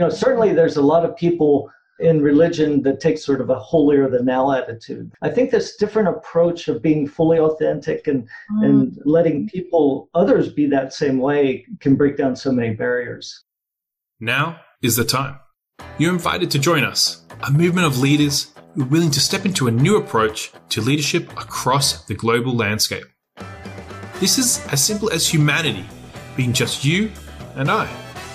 know, certainly there's a lot of people in religion that takes sort of a holier than thou attitude. I think this different approach of being fully authentic and, mm. and letting people, others be that same way, can break down so many barriers. Now is the time. You're invited to join us, a movement of leaders who are willing to step into a new approach to leadership across the global landscape. This is as simple as humanity being just you and I,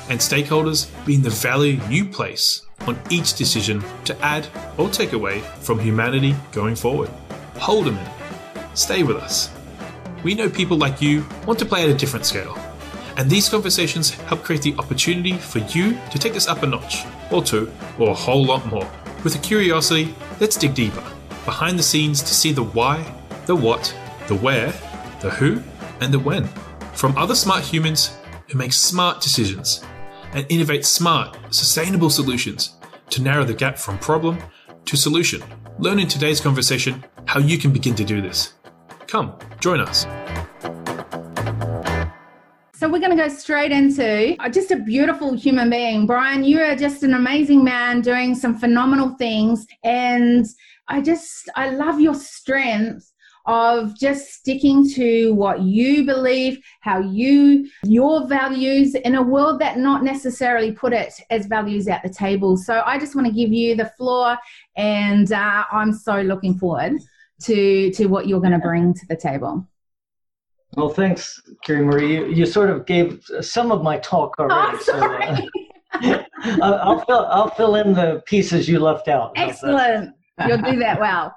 and stakeholders being the value you place on each decision to add or take away from humanity going forward. Hold a minute. Stay with us. We know people like you want to play at a different scale. And these conversations help create the opportunity for you to take this up a notch, or two, or a whole lot more. With a curiosity, let's dig deeper, behind the scenes to see the why, the what, the where, the who, and the when. From other smart humans who make smart decisions and innovate smart, sustainable solutions to narrow the gap from problem to solution. Learn in today's conversation how you can begin to do this. Come, join us. So we're going to go straight into uh, just a beautiful human being. Brian, you are just an amazing man doing some phenomenal things. And I just, I love your strength of just sticking to what you believe, how you, your values in a world that not necessarily put it as values at the table. So I just want to give you the floor, and uh, I'm so looking forward to to what you're going to bring to the table. Well, thanks, Carrie Marie. You, you sort of gave some of my talk already. Oh, sorry. So, uh, I'll, fill, I'll fill in the pieces you left out. Excellent. You'll do that well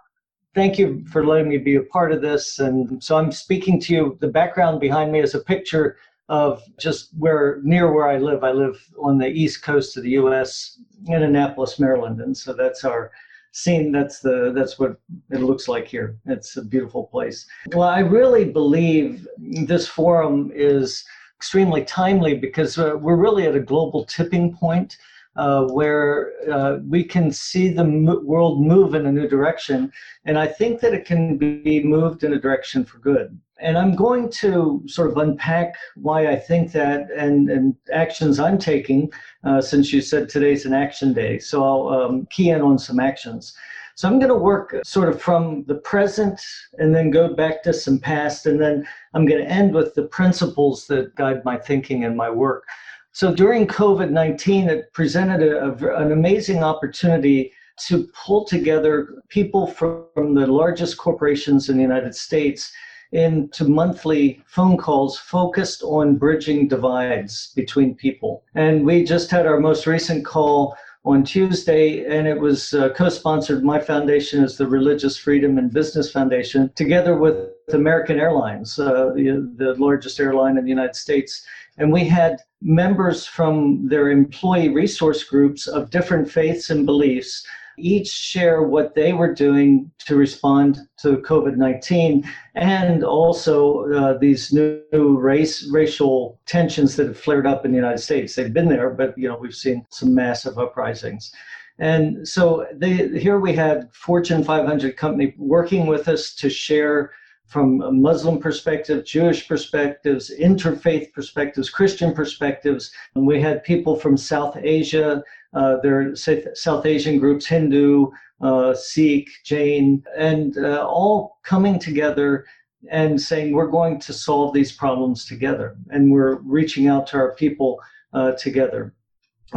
thank you for letting me be a part of this. And so I'm speaking to you. The background behind me is a picture of just where near where I live. I live on the east coast of the U.S. in Annapolis, Maryland, and so that's our scene. That's the that's what it looks like here. It's a beautiful place. Well, I really believe this forum is extremely timely because uh, we're really at a global tipping point uh, where uh, we can see the world move in a new direction. And I think that it can be moved in a direction for good. And I'm going to sort of unpack why I think that and, and actions I'm taking, uh, since you said today's an action day. So I'll um, key in on some actions. So I'm going to work sort of from the present and then go back to some past, and then I'm going to end with the principles that guide my thinking and my work. So during COVID 19, it presented a, a, an amazing opportunity to pull together people from the largest corporations in the United States into monthly phone calls focused on bridging divides between people. And we just had our most recent call on Tuesday, and it was uh, co sponsored. My foundation is the Religious Freedom and Business Foundation, together with American Airlines, uh, the, the largest airline in the United States. And we had members from their employee resource groups of different faiths and beliefs each share what they were doing to respond to COVID 19 and also uh, these new race racial tensions that have flared up in the United States. They've been there, but you know we've seen some massive uprisings. And so they, here we had Fortune 500 company working with us to share from a Muslim perspective, Jewish perspectives, interfaith perspectives, Christian perspectives. And we had people from South Asia, uh, there are South Asian groups, Hindu, uh, Sikh, Jain, and uh, all coming together and saying we're going to solve these problems together, and we're reaching out to our people uh, together.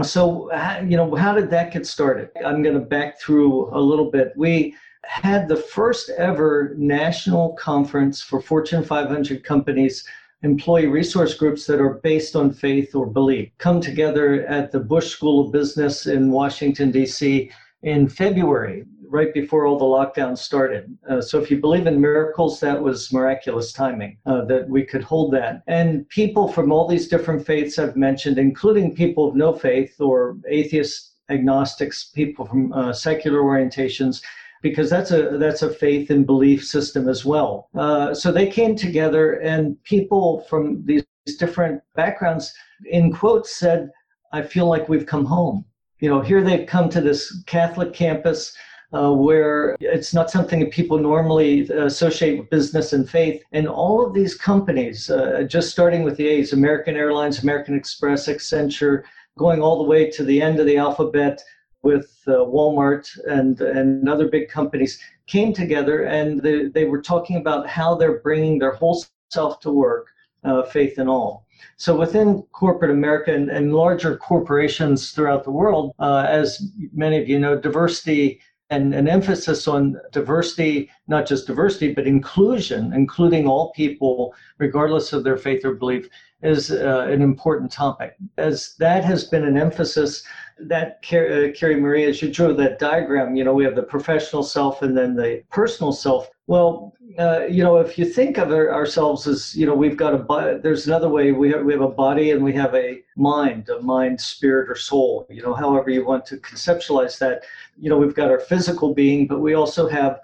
So, you know, how did that get started? I'm going to back through a little bit. We had the first ever national conference for Fortune 500 companies, employee resource groups that are based on faith or belief, come together at the Busch School of Business in Washington, D.C. in February, right before all the lockdowns started. Uh, so if you believe in miracles, that was miraculous timing uh, that we could hold that. And people from all these different faiths I've mentioned, including people of no faith or atheists, agnostics, people from uh, secular orientations, because that's a that's a faith and belief system as well. Uh, so they came together, and people from these different backgrounds, in quotes, said, "I feel like we've come home." You know, here they've come to this Catholic campus. Uh, where it's not something that people normally associate with business and faith. And all of these companies, uh, just starting with the A's, American Airlines, American Express, Accenture, going all the way to the end of the alphabet with uh, Walmart and, and other big companies came together and they, they were talking about how they're bringing their whole self to work, uh, faith and all. So within corporate America and, and larger corporations throughout the world, uh, as many of you know, diversity and an emphasis on diversity, not just diversity, but inclusion, including all people, regardless of their faith or belief, is uh, an important topic. As that has been an emphasis, that uh, Carrie Marie, as you drew that diagram, you know, we have the professional self and then the personal self. Well, uh, you know, if you think of ourselves as, you know, we've got a body, there's another way we have, we have a body and we have a mind, a mind, spirit, or soul, you know, however you want to conceptualize that. You know, we've got our physical being, but we also have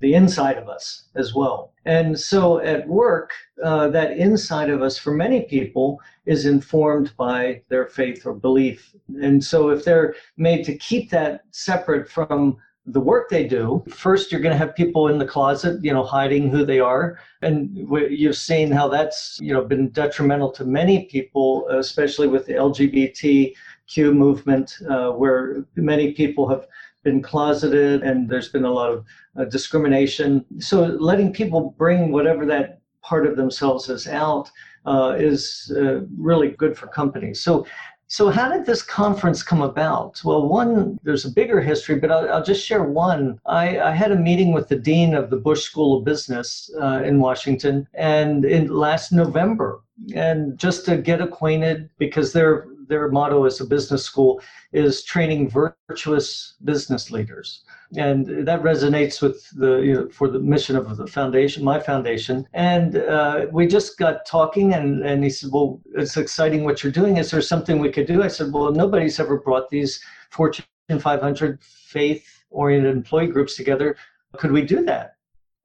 the inside of us as well. And so at work, uh, that inside of us for many people is informed by their faith or belief. And so if they're made to keep that separate from the work they do, first you're going to have people in the closet, you know, hiding who they are, and you've seen how that's you know been detrimental to many people, especially with the LGBTQ movement, uh, where many people have been closeted and there's been a lot of uh, discrimination. So letting people bring whatever that part of themselves is out uh, is uh, really good for companies. So so, how did this conference come about? Well, one, there's a bigger history, but I'll, I'll just share one. I, I, had a meeting with the dean of the Busch School of Business uh, in Washington, and in last November, and just to get acquainted, because their their motto as a business school is training virtuous business leaders and that resonates with the you know, for the mission of the foundation, my foundation. And uh, we just got talking, and and he said, "Well, it's exciting what you're doing. Is there something we could do?" I said, "Well, nobody's ever brought these Fortune 500 faith-oriented employee groups together. Could we do that?"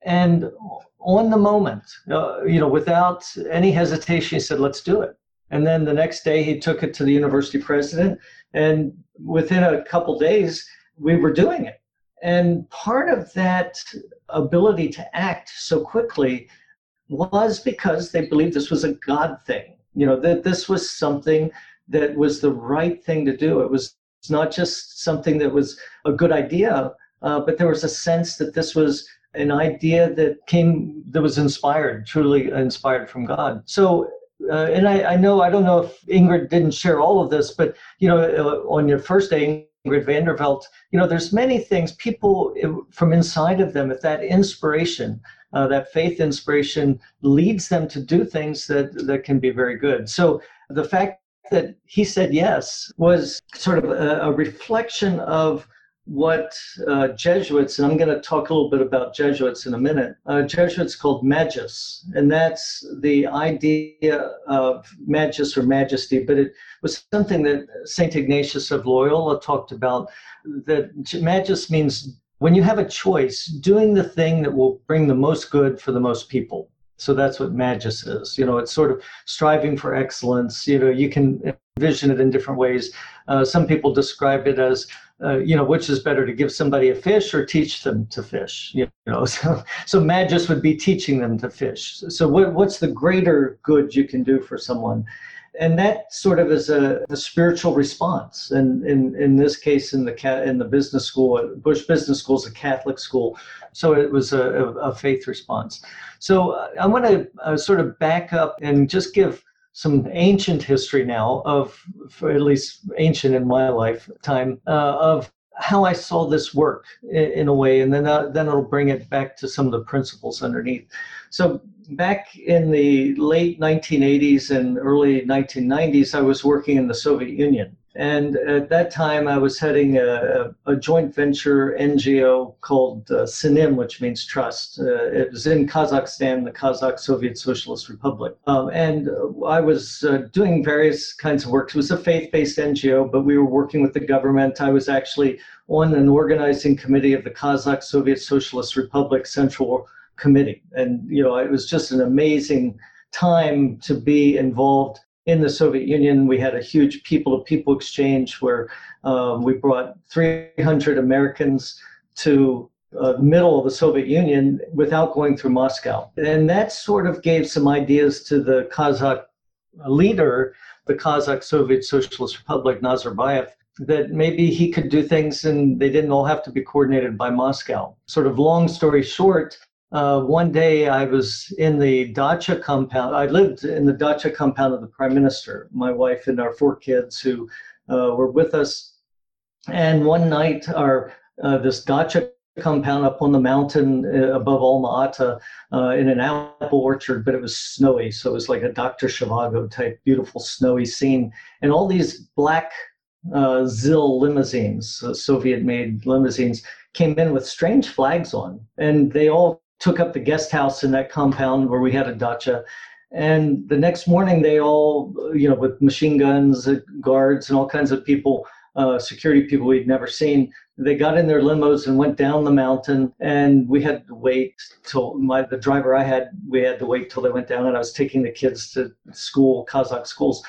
And on the moment, uh, you know, without any hesitation, he said, "Let's do it." And then the next day, he took it to the university president, and within a couple days, we were doing it and part of that ability to act so quickly was because they believed this was a God thing. You know, that this was something that was the right thing to do. It was not just something that was a good idea, uh, but there was a sense that this was an idea that came, that was inspired, truly inspired from God. So uh, and I, I, know I don't know if Ingrid didn't share all of this, but you know, uh, on your first day, Ingrid Vanderveld, you know, there's many things people from inside of them, if that inspiration, uh, that faith inspiration leads them to do things that, that can be very good. So the fact that he said yes was sort of a, a reflection of what uh, Jesuits, and I'm going to talk a little bit about Jesuits in a minute. Uh, Jesuits called Magis, and that's the idea of Magis or majesty, but it was something that St. Ignatius of Loyola talked about. That Magis means when you have a choice, doing the thing that will bring the most good for the most people. So that's what Magis is. You know, it's sort of striving for excellence. You know, you can envision it in different ways. Uh, some people describe it as uh, you know, which is better to give somebody a fish or teach them to fish? You know, so so magis would be teaching them to fish. So what what's the greater good you can do for someone? And that sort of is a, a spiritual response. And in, in this case, in the in the business school, Busch Business School is a Catholic school, so it was a, a faith response. So I want to uh, sort of back up and just give some ancient history now of, at least ancient in my lifetime, uh, of how I saw this work in, in a way, and then uh, then it'll bring it back to some of the principles underneath. So back in the late 1980s and early 1990s, I was working in the Soviet Union, and at that time, I was heading a, a joint venture NGO called uh, Sinim, which means trust. Uh, it was in Kazakhstan, the Kazakh Soviet Socialist Republic. Um, and I was uh, doing various kinds of work. It was a faith based NGO, but we were working with the government. I was actually on an organizing committee of the Kazakh Soviet Socialist Republic Central Committee. And, you know, it was just an amazing time to be involved in the Soviet Union, we had a huge people to people exchange where um, we brought 300 Americans to uh, the middle of the Soviet Union without going through Moscow. And that sort of gave some ideas to the Kazakh leader the Kazakh Soviet Socialist Republic, Nazarbayev, that maybe he could do things and they didn't all have to be coordinated by Moscow. Sort of long story short, uh, one day I was in the dacha compound. I lived in the dacha compound of the prime minister, my wife and our four kids who uh, were with us. And one night, our uh, this dacha compound up on the mountain uh, above Alma Ata uh, in an apple orchard, but it was snowy. So it was like a Dr. Zhivago type beautiful snowy scene. And all these black uh, ZIL limousines, uh, Soviet made limousines, came in with strange flags on. And they all took up the guest house in that compound where we had a dacha. And the next morning, they all, you know, with machine guns, uh, guards, and all kinds of people, uh, security people we'd never seen, they got in their limos and went down the mountain. And we had to wait till my the driver I had, we had to wait till they went down. And I was taking the kids to school, Kazakh schools.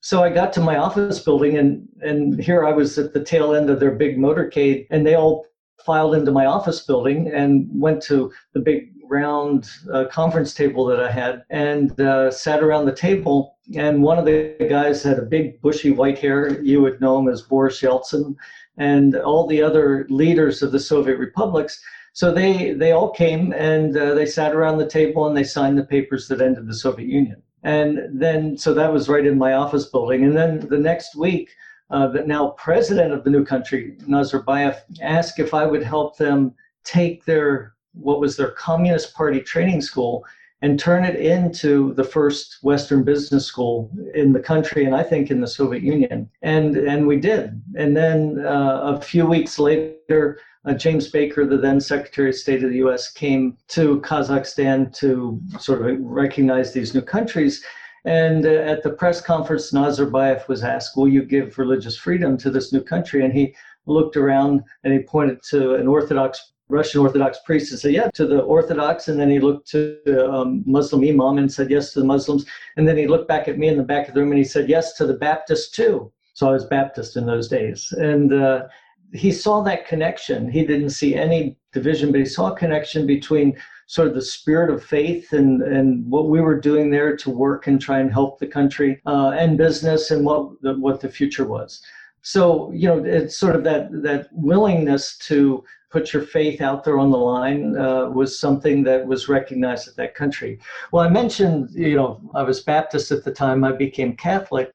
So I got to my office building, and and here I was at the tail end of their big motorcade, and they all filed into my office building and went to the big round uh, conference table that I had and uh, sat around the table. And one of the guys had a big bushy white hair. You would know him as Boris Yeltsin, and all the other leaders of the Soviet republics. So they they all came and uh, they sat around the table and they signed the papers that ended the Soviet Union. And then so that was right in my office building. And then the next week uh, the now president of the new country, Nazarbayev, asked if I would help them take their what was their Communist Party training school and turn it into the first Western business school in the country, and I think in the Soviet Union. And and we did. And then uh, a few weeks later, uh, James Baker, the then Secretary of State of the U.S., came to Kazakhstan to sort of recognize these new countries. And uh, at the press conference, Nazarbayev was asked, Will you give religious freedom to this new country? And he looked around and he pointed to an Orthodox, Russian Orthodox priest and said, Yeah, to the Orthodox. And then he looked to the um, Muslim imam and said, Yes, to the Muslims. And then he looked back at me in the back of the room and he said, Yes, to the Baptists too. So I was Baptist in those days. And uh, he saw that connection. He didn't see any division, but he saw a connection between sort of the spirit of faith and, and what we were doing there to work and try and help the country uh, and business and what the, what the future was. So you know, it's sort of that that willingness to put your faith out there on the line uh, was something that was recognized at that country. Well, I mentioned you know I was Baptist at the time. I became Catholic,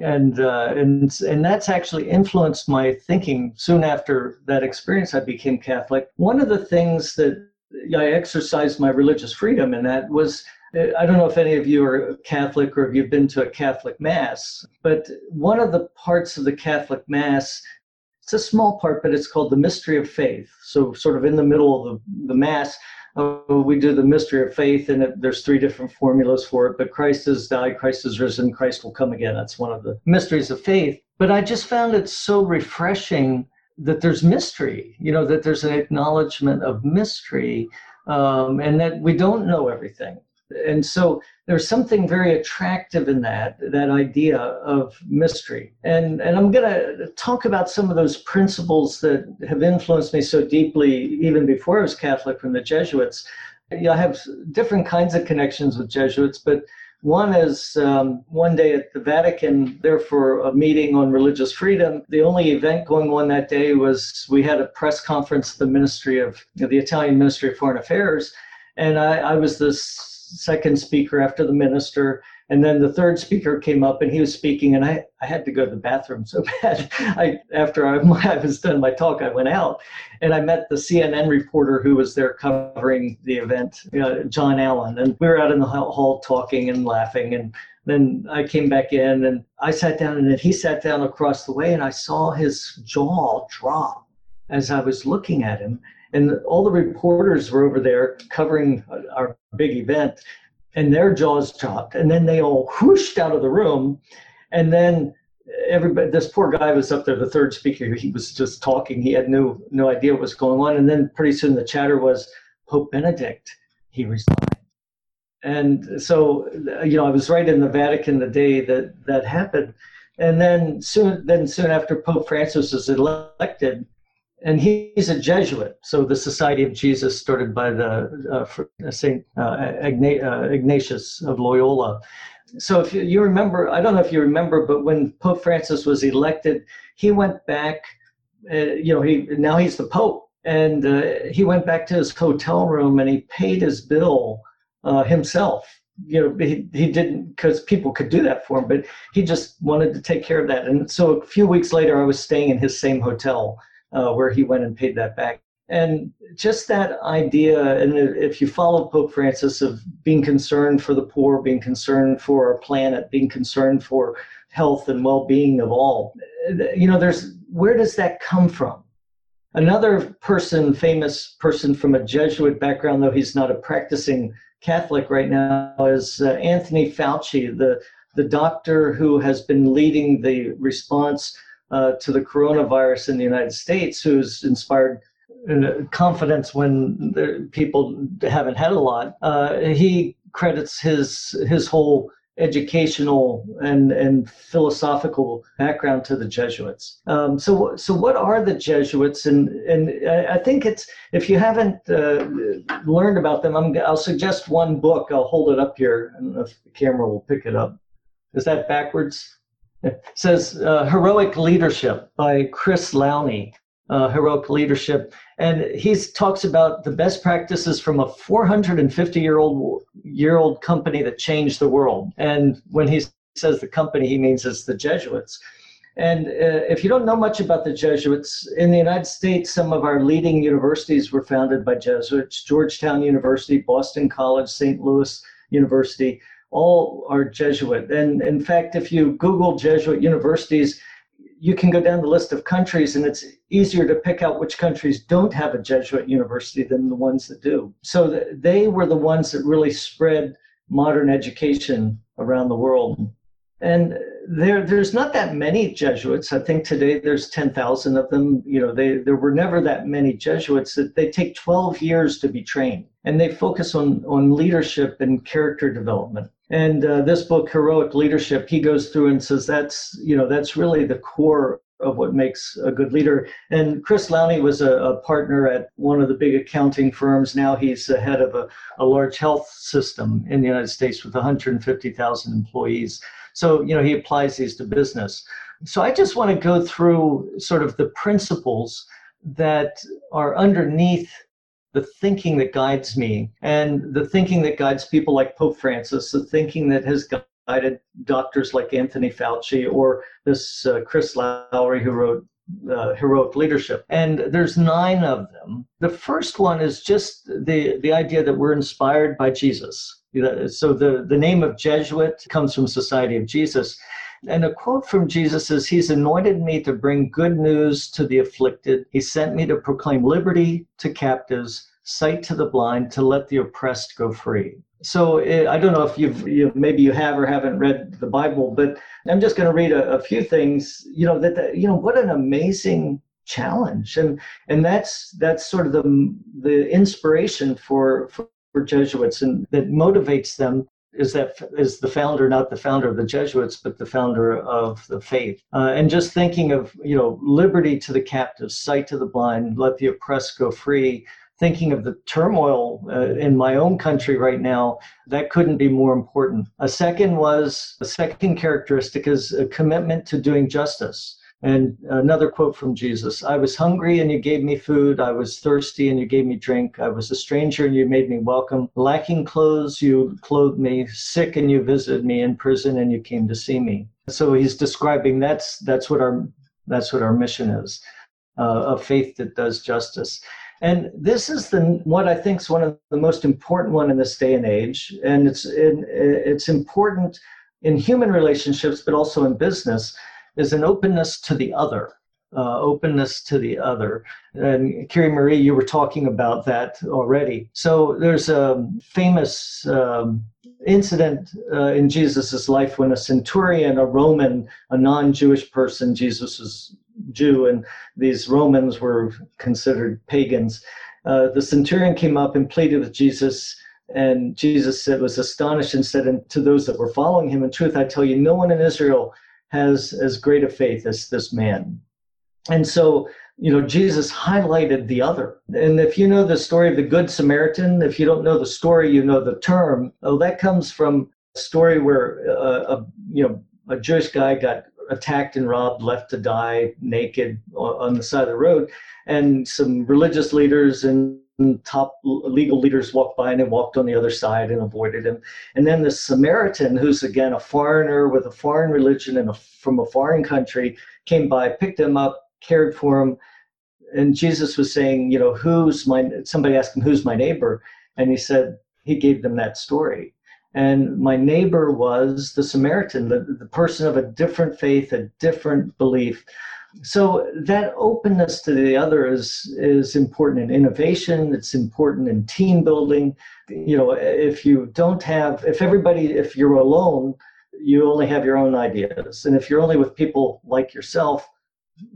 and uh, and and that's actually influenced my thinking. Soon after that experience, I became Catholic. One of the things that I exercised my religious freedom, and that was I don't know if any of you are Catholic or if you've been to a Catholic Mass, but one of the parts of the Catholic Mass, it's a small part, but it's called the mystery of faith. So, sort of in the middle of the, the Mass, uh, we do the mystery of faith, and it, there's three different formulas for it. But Christ has died, Christ has risen, Christ will come again. That's one of the mysteries of faith. But I just found it so refreshing that there's mystery, you know, that there's an acknowledgement of mystery um, and that we don't know everything. And so there's something very attractive in that, that idea of mystery. And, and I'm going to talk about some of those principles that have influenced me so deeply, even before I was Catholic from the Jesuits. You know, I have different kinds of connections with Jesuits, but one is um, one day at the Vatican, there for a meeting on religious freedom. The only event going on that day was we had a press conference at the Ministry of you know, the Italian Ministry of Foreign Affairs, and I, I was the second speaker after the minister. And then the third speaker came up and he was speaking, and I, I had to go to the bathroom so bad. I, after I, I was done my talk, I went out and I met the CNN reporter who was there covering the event, uh, John Allen. And we were out in the hall talking and laughing. And then I came back in and I sat down, and then he sat down across the way, and I saw his jaw drop as I was looking at him. And all the reporters were over there covering our big event and their jaws dropped and then they all whooshed out of the room and then everybody this poor guy was up there the third speaker he was just talking he had no no idea what was going on and then pretty soon the chatter was pope benedict he resigned. And so you know i was right in the vatican the day that that happened. And then soon then soon after pope francis was elected and he's a Jesuit. So the Society of Jesus, started by the uh, uh Saint uh, uh, Ignatius of Loyola, so if you, remember, I don't know if you remember, but when Pope Francis was elected, he went back. Uh, you know, he now he's the Pope, and uh, he went back to his hotel room and he paid his bill himself. You know, he, he didn't because people could do that for him, but he just wanted to take care of that. And so a few weeks later, I was staying in his same hotel uh, where he went and paid that back. And just that idea, and if you follow Pope Francis of being concerned for the poor, being concerned for our planet, being concerned for health and well-being of all, you know, there's where does that come from? Another person, famous person from a Jesuit background, though he's not a practicing Catholic right now, is uh, Anthony Fauci, the the doctor who has been leading the response uh, to the coronavirus in the United States, who's inspired confidence when people haven't had a lot. Uh, he credits his his whole educational and and philosophical background to the Jesuits. Um, so so what are the Jesuits? And and I think it's if you haven't uh, learned about them, i will suggest one book. I'll hold it up here, and if the camera will pick it up. Is that backwards? It says uh, Heroic Leadership by Chris Lowney uh, heroic leadership. And he talks about the best practices from a 450 year old year old company that changed the world. And when he says the company, he means it's the Jesuits. And uh, if you don't know much about the Jesuits, in the United States, some of our leading universities were founded by Jesuits Georgetown University, Boston College, St. Louis University, all are Jesuit. And in fact, if you Google Jesuit universities, you can go down the list of countries and it's easier to pick out which countries don't have a Jesuit university than the ones that do. So they were the ones that really spread modern education around the world. And there, there's not that many Jesuits. I think today there's 10,000 of them. You know, they, there were never that many Jesuits. That they take 12 years to be trained, and they focus on on leadership and character development. And uh, this book, Heroic Leadership, he goes through and says that's you know that's really the core of what makes a good leader. And Chris Lowney was a, a, partner at one of the big accounting firms. Now he's the head of a, a large health system in the United States with 150,000 employees. So you know he applies these to business. So I just want to go through sort of the principles that are underneath the thinking that guides me and the thinking that guides people like Pope Francis, the thinking that has guided doctors like Anthony Fauci or this uh, Chris Lowney who wrote uh, heroic leadership. And there's nine of them. The first one is just the the idea that we're inspired by jesus. So the the name of jesuit comes from society of jesus and a quote from Jesus is He's anointed me to bring good news to the afflicted. He sent me to proclaim liberty to captives, sight to the blind, to let the oppressed go free. So eh, I don't know if you've, you maybe you have or haven't read the Bible, but I'm just going to read a, a few things. You know that, that you know what an amazing challenge, and and that's that's sort of the the inspiration for for, for Jesuits and that motivates them is that is the founder not the founder of the Jesuits, but the founder of the faith. Uh, and just thinking of you know liberty to the captives, sight to the blind, let the oppressed go free. Thinking of the turmoil uh, in my own country right now, that couldn't be more important. A second was a second characteristic is a commitment to doing justice. And another quote from Jesus I was hungry and you gave me food. I was thirsty and you gave me drink. I was a stranger and you made me welcome. Lacking clothes, you clothed me. Sick and you visited me. In prison and you came to see me. So he's describing that's that's what our that's what our mission is uh, a faith that does justice. And this is the what I think is one of the most important one in this day and age. And it's it, it's important in human relationships, but also in business is an openness to the other. Uh, openness to the other. And Carrie Marie, you were talking about that already. So there's a famous um, incident uh, in Jesus' life when a centurion, a Roman, a non Jewish person, Jesus was Jew, and these Romans were considered pagans. Uh, the centurion came up and pleaded with Jesus. And Jesus said, was astonished and said to those that were following him, In truth, I tell you, no one in Israel has as great a faith as this man. And so, you know, Jesus highlighted the other. And if you know the story of the Good Samaritan, if you don't know the story, you know the term. Oh, that comes from a story where uh, a you know a Jewish guy got attacked and robbed, left to die naked on the side of the road, and some religious leaders and top legal leaders walked by and they walked on the other side and avoided him. And then the Samaritan, who's again a foreigner with a foreign religion and a, from a foreign country, came by, picked him up, cared for him. And Jesus was saying, you know, who's my, somebody asked him, who's my neighbor? And he said, he gave them that story. And my neighbor was the Samaritan, the, the person of a different faith, a different belief. So that openness to the other is is important in innovation. It's important in team building. You know, if you don't have, if everybody, if you're alone, you only have your own ideas, and if you're only with people like yourself,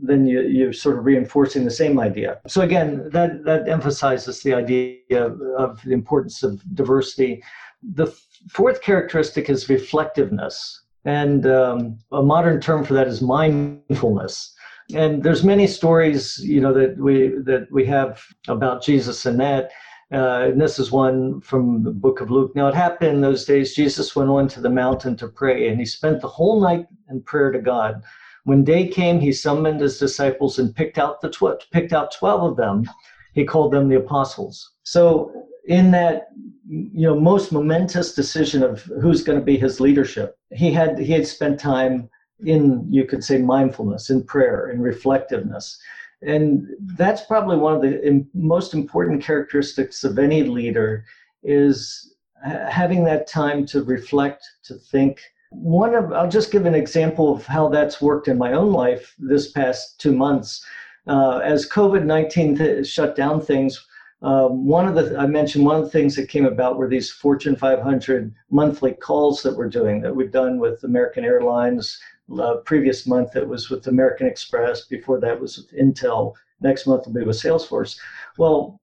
then you, you're sort of reinforcing the same idea. So again, that that emphasizes the idea of, the importance of diversity. The fourth characteristic is reflectiveness, and um, a modern term for that is mindfulness and there's many stories you know that we that we have about jesus and that uh, and this is one from the book of luke. Now it happened in those days jesus went on to the mountain to pray and he spent the whole night in prayer to god. When day came he summoned his disciples and picked out the tw- picked out 12 of them. He called them the apostles. So in that you know most momentous decision of who's going to be his leadership he had he had spent time in, you could say, mindfulness, in prayer, in reflectiveness. And that's probably one of the most important characteristics of any leader is having that time to reflect, to think. One of, I'll just give an example of how that's worked in my own life this past two months. Uh, as COVID 19 th- shut down things, um, one of the I mentioned one of the things that came about were these Fortune 500 monthly calls that we're doing that we've done with American Airlines, uh, previous month it was with American Express. Before that was with Intel. Next month will be with Salesforce. Well,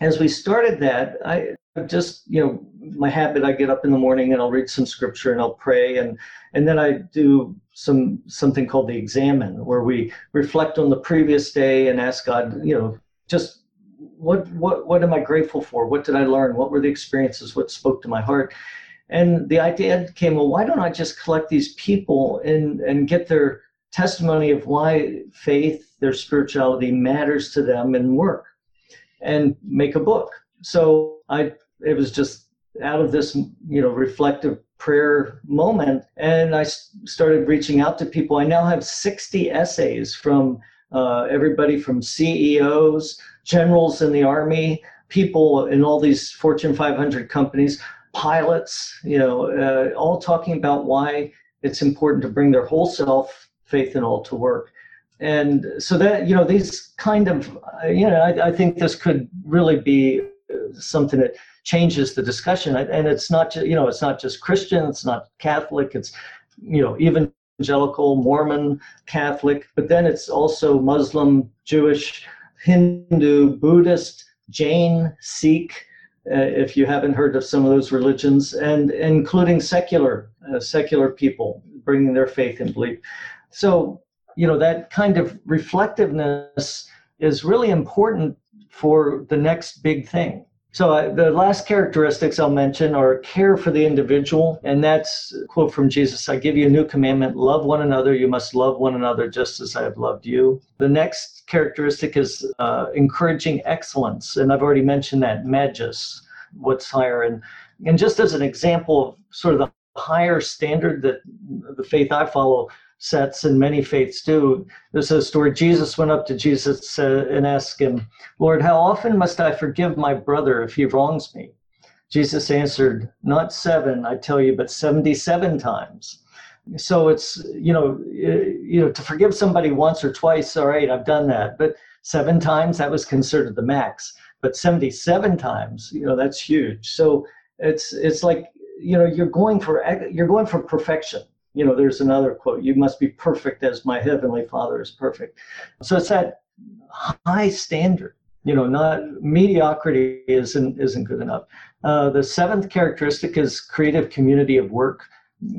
as we started that, I just you know my habit. I get up in the morning and I'll read some scripture and I'll pray and and then I do some something called the examen where we reflect on the previous day and ask God, you know, just what what what am I grateful for? What did I learn? What were the experiences? What spoke to my heart? And the idea came, well, why don't I just collect these people and, and get their testimony of why faith, their spirituality matters to them in work and make a book. So I it was just out of this, you know, reflective prayer moment and I started reaching out to people. I now have 60 essays from uh, everybody from CEOs, generals in the army, people in all these Fortune 500 companies pilots, you know, uh, all talking about why it's important to bring their whole self, faith, and all to work. And so that, you know, these kind of, uh, you know, I, I think this could really be something that changes the discussion. And it's not just, you know, it's not just Christian, it's not Catholic, it's, you know, evangelical, Mormon, Catholic, but then it's also Muslim, Jewish, Hindu, Buddhist, Jain, Sikh, uh, if you haven't heard of some of those religions, and including secular uh, secular people bringing their faith and belief. So you know that kind of reflectiveness is really important for the next big thing. So uh, the last characteristics I'll mention are care for the individual, and that's a quote from Jesus: "I give you a new commandment: love one another. You must love one another just as I have loved you." The next characteristic is uh, encouraging excellence, and I've already mentioned that magis, what's higher, and and just as an example of sort of the higher standard that the faith I follow sets and many faiths do. There's a story Jesus went up to Jesus uh, and asked him, Lord, how often must I forgive my brother if he wrongs me? Jesus answered, Not seven, I tell you, but 77 times. So it's, you know, you know, to forgive somebody once or twice, all right, I've done that. But seven times, that was considered the max. But 77 times, you know, that's huge. So it's it's like, you know, you're going for you're going for perfection you know, there's another quote, you must be perfect as my heavenly father is perfect. So it's that high standard, you know, not mediocrity isn't, isn't good enough. Uh, the seventh characteristic is creative community of work.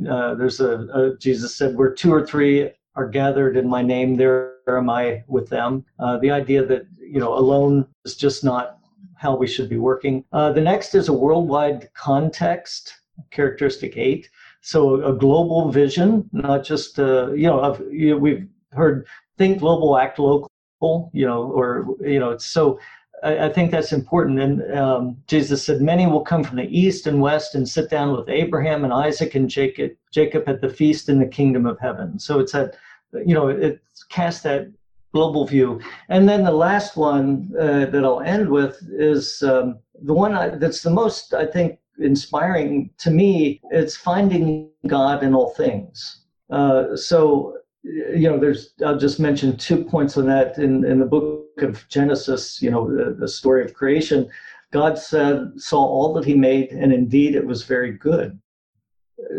Uh, there's a, a, Jesus said, where two or three are gathered in my name, there am I with them. Uh, the idea that, you know, alone is just not how we should be working. Uh, the next is a worldwide context, characteristic eight So a global vision, not just uh, you know, you know, we've heard think global, act local, you know, or you know, so I, I think that's important. And um, Jesus said, many will come from the east and west and sit down with Abraham and Isaac and Jacob, Jacob at the feast in the kingdom of heaven. So it's that, you know, it casts that global view. And then the last one uh, that I'll end with is um, the one I, that's the most, I think, inspiring to me. It's finding God in all things. Uh, so, you know, there's, I'll just mention two points on that in, in the book of Genesis, you know, the, the story of creation. God said, saw all that he made, and indeed it was very good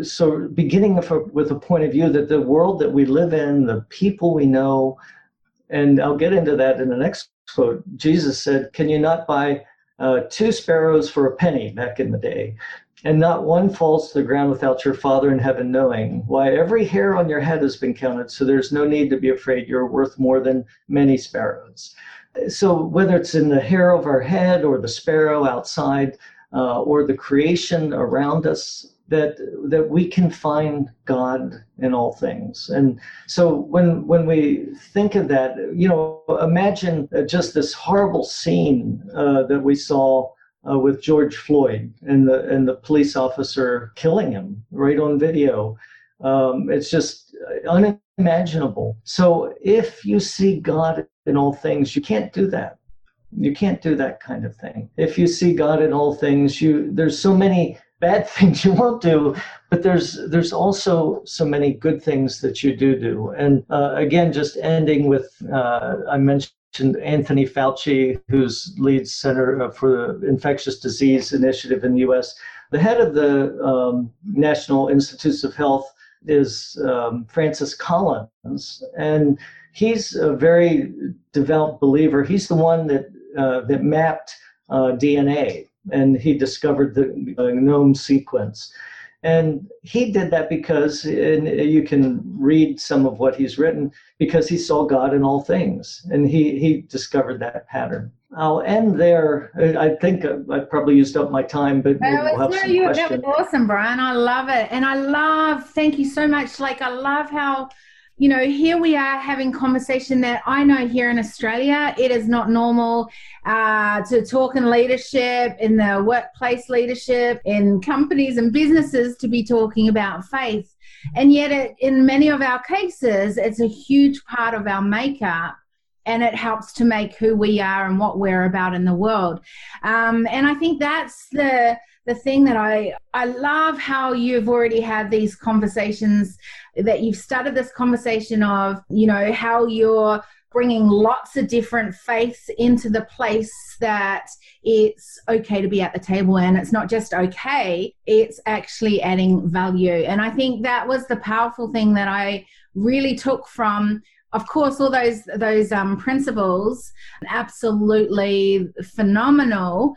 so beginning with a point of view that the world that we live in, the people we know, and I'll get into that in the next quote. Jesus said, Can you not buy uh, two sparrows for a penny back in the day? And not one falls to the ground without your Father in heaven knowing. Why, every hair on your head has been counted, so there's no need to be afraid. You're worth more than many sparrows. So, whether it's in the hair of our head or the sparrow outside uh, or the creation around us, that that we can find God in all things. And so when when we think of that, you know, imagine just this horrible scene uh, that we saw uh, with George Floyd and the and the police officer killing him right on video. Um, it's just unimaginable. So if you see God in all things, you can't do that. You can't do that kind of thing. If you see God in all things, you there's so many bad things you won't do, but there's there's also so many good things that you do do. And uh, again, just ending with uh, I mentioned Anthony Fauci, who's leads Center for the Infectious Disease Initiative in the U.S. The head of the um, National Institutes of Health is um, Francis Collins, and he's a very devout believer. He's the one that uh, that mapped uh, DNA and he discovered the genome sequence. And he did that because, and you can read some of what he's written, because he saw God in all things, and he he discovered that pattern. I'll end there. I think I probably used up my time, but we'll have some you, questions. That was awesome, Brian. I love it, and I love. Thank you so much. Like I love how you know, here we are having conversation that I know here in Australia, it is not normal uh, to talk in leadership, in the workplace leadership, in companies and businesses to be talking about faith. And yet, it, in many of our cases, it's a huge part of our makeup and it helps to make who we are and what we're about in the world. Um, and I think that's the the thing that I I love how you've already had these conversations that you've started this conversation of you know how you're bringing lots of different faiths into the place that it's okay to be at the table. And it's not just okay it's actually adding value. And i think that was the powerful thing that i really took from of course all those those um, principles. Absolutely phenomenal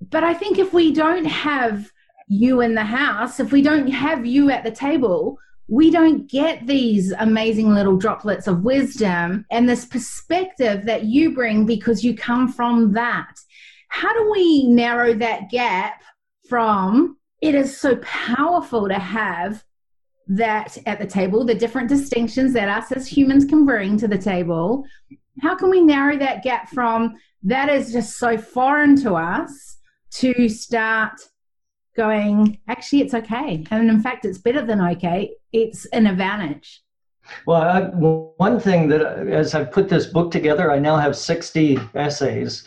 but I think if we don't have you in the house, if we don't have you at the table, we don't get these amazing little droplets of wisdom and this perspective that you bring because you come from that. How do we narrow that gap from it is so powerful to have that at the table, the different distinctions that us as humans can bring to the table? How can we narrow that gap from that is just so foreign to us to start going, actually, it's okay. And in fact, it's better than okay. It's an advantage. Well, I, one thing that as I put this book together, I now have 60 essays.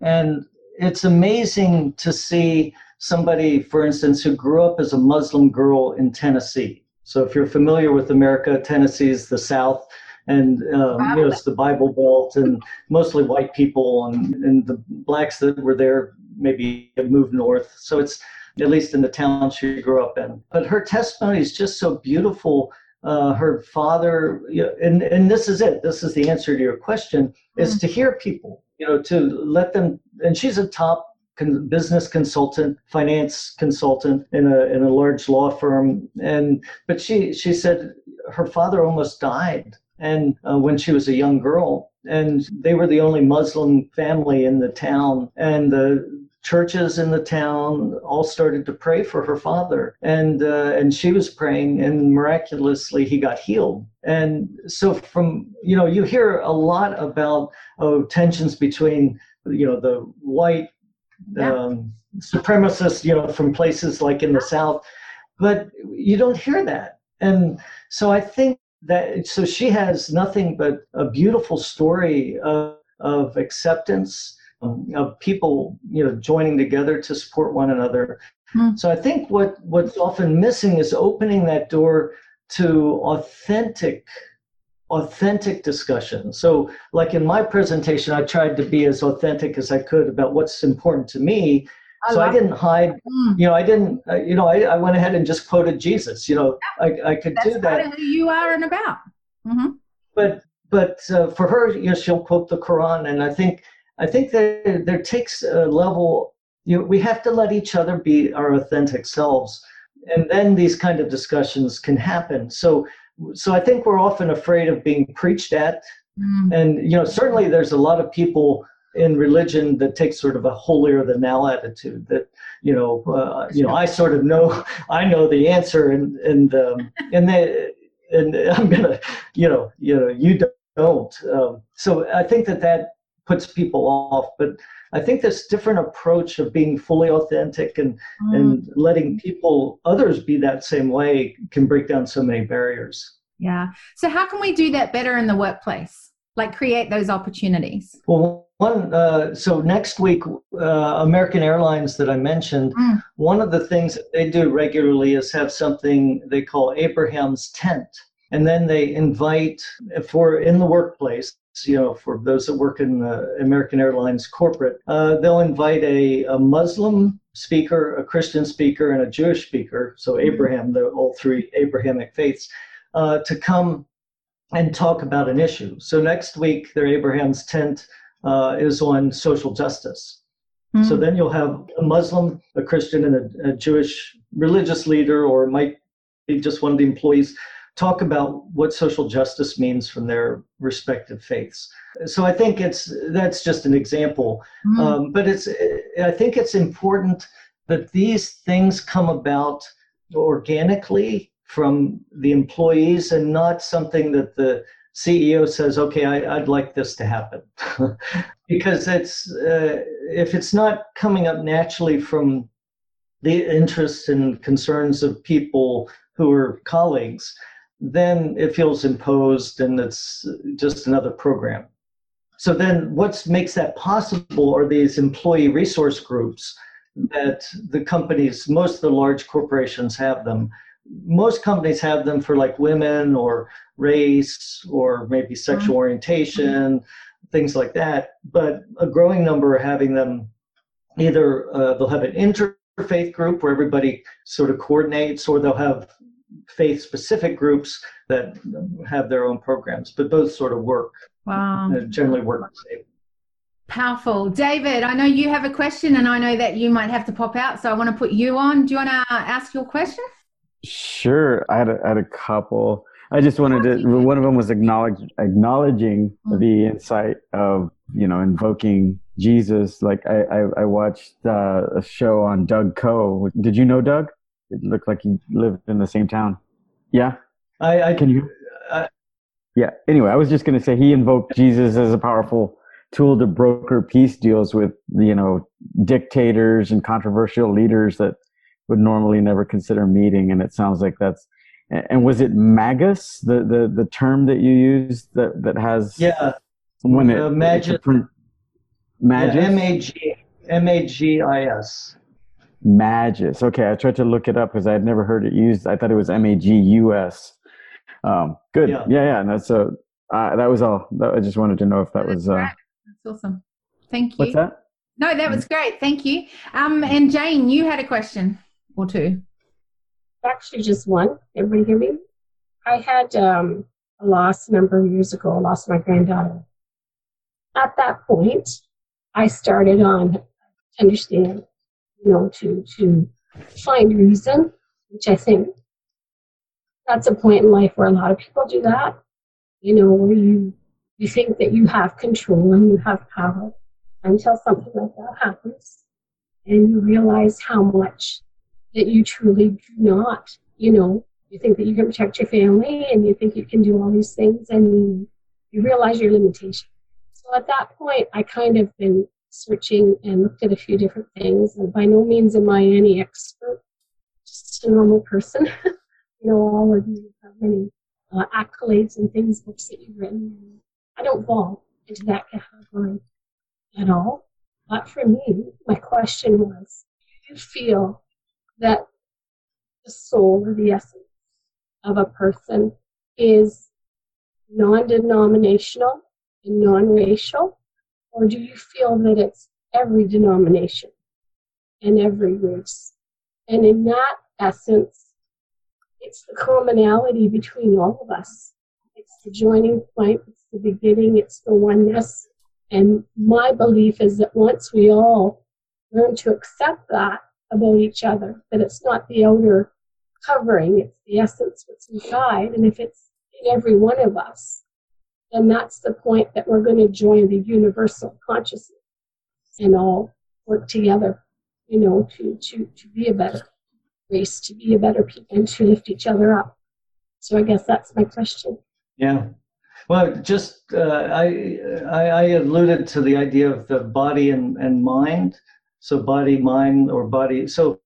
And it's amazing to see somebody, for instance, who grew up as a Muslim girl in Tennessee. So if you're familiar with America, Tennessee is the South and um, you know it's the Bible Belt and mostly white people and, and the blacks that were there maybe moved north. So it's at least in the town she grew up in. But her testimony is just so beautiful. Uh, her father, you know, and and this is it. This is the answer to your question: is mm-hmm. to hear people, you know, to let them. And she's a top con- business consultant, finance consultant in a in a large law firm. And but she she said her father almost died and uh, when she was a young girl and they were the only muslim family in the town and the churches in the town all started to pray for her father, and uh, and she was praying, and miraculously he got healed. And so from you know you hear a lot about oh tensions between you know the white Yeah. um, supremacists you know from places like in the south, but you don't hear that. And so I think that so she has nothing but a beautiful story of, of acceptance of people you know joining together to support one another. Hmm. so i think what what's often missing is opening that door to authentic authentic discussion. So like in my presentation i tried to be as authentic as i could about what's important to me. I so i didn't hide Mm, you know i didn't uh, you know I, I went ahead and just quoted jesus you know i, I could that's do that. of who you are and about. hmm but but uh, for her you know she'll quote the quran and i think i think that there takes a level you know, we have to let each other be our authentic selves and then these kind of discussions can happen so so i think we're often afraid of being preached at Mm. and you know certainly there's a lot of people in religion that take sort of a holier than thou attitude that you know uh, you know i sort of know i know the answer and and um, and they and i'm gonna you know you know you don't um, so i think that that puts people off but i think this different approach of being fully authentic and Mm. and letting people others be that same way can break down so many barriers Yeah. So how can we do that better in the workplace? Like create those opportunities. Well, one, uh, so next week, uh, American Airlines that I mentioned, Mm. one of the things that they do regularly is have something they call Abraham's tent. And then they invite for in the workplace, you know, for those that work in the American Airlines corporate, uh, they'll invite a, a Muslim speaker, a Christian speaker, and a Jewish speaker. So Abraham, the all three Abrahamic faiths, uh, to come and talk about an issue. So next week, their Abraham's tent uh, is on social justice. So Mm. then you'll have a Muslim, a Christian, and a, a Jewish religious leader, or might be just one of the employees, talk about what social justice means from their respective faiths. So I think it's that's just an example, Mm. um, but it's I think it's important that these things come about organically from the employees and not something that the CEO says, okay, I, I'd like this to happen. because it's, uh, if it's not coming up naturally from the interests and concerns of people who are colleagues, then it feels imposed and it's just another program. So then what makes that possible are these employee resource groups that the companies, most of the large corporations have them. Most companies have them for like women or race or maybe sexual orientation, things like that. But a growing number are having them either uh, they'll have an interfaith group where everybody sort of coordinates, or they'll have faith specific groups that have their own programs. But both sort of work, Wow. uh, generally work the same. Powerful. David, I know you have a question and I know that you might have to pop out, so I want to put you on. Do you want to ask your question? Sure, I had a, I had a couple. I just wanted to. One of them was acknowledge, acknowledging Mm. the insight of you know invoking Jesus. Like I I, I watched uh, a show on Doug Coe. Did you know Doug? It looked like he lived in the same town. Yeah, I, I can you? I- Yeah. Anyway, I was just going to say he invoked Jesus as a powerful tool to broker peace deals with you know dictators and controversial leaders that would normally never consider meeting. And it sounds like that's. And was it magus the the, the term that you used that that has yeah. when it Uh, a print- magis M A G M A G I S. magus okay I tried to look it up because I had never heard it used I thought it was M A G U S um good Yeah. yeah yeah and that's so uh, that was all that, I just wanted to know if that was uh That's awesome. Thank you. what's that No, that was great. Thank you. Um, and Jane, you had a question or two. actually just one. Everybody hear me? I had um, a loss a number of years ago. I lost my granddaughter. At that point, I started on to understand, you know, to to find reason, which I think that's a point in life where a lot of people do that. You know, where you you think that you have control and you have power until something like that happens, and you realize how much that you truly do not. You know, you think that you can protect your family and you think you can do all these things and you, you realize your limitation. So at that point, I kind of been searching and looked at a few different things. And by no means am I any expert, just a normal person. you know, all of you have many uh, accolades and things, books that you've written. I don't fall into that category at all. But for me, my question was do you feel that the soul or the essence of a person is non denominational and non racial? Or do you feel that it's every denomination and every race? And in that essence, it's the commonality between all of us. It's the joining point, it's the beginning, it's the oneness. And my belief is that once we all learn to accept that about each other, that it's not the outer covering, it's the essence what's inside. And if it's in every one of us, then that's the point that we're going to join the universal consciousness and all work together, you know, to, to, to be a better race, to be a better people, and to lift each other up. So I guess that's my question. Yeah. Well, just uh, I, I, I alluded to the idea of the body and, and mind. So body, mind, or body. So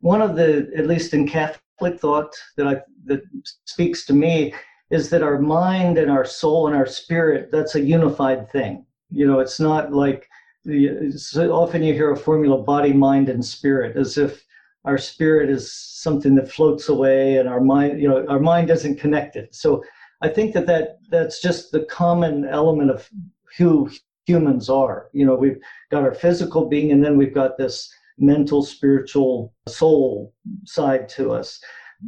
one of the, at least in Catholic thought that I that speaks to me, is that our mind and our soul and our spirit that's a unified thing. You know, it's not like so often you hear a formula body, mind, and spirit as if our spirit is something that floats away and our mind, you know, our mind isn't connected. So I think that, that that's just the common element of who humans are. You know, we've got our physical being and then we've got this mental, spiritual, soul side to us.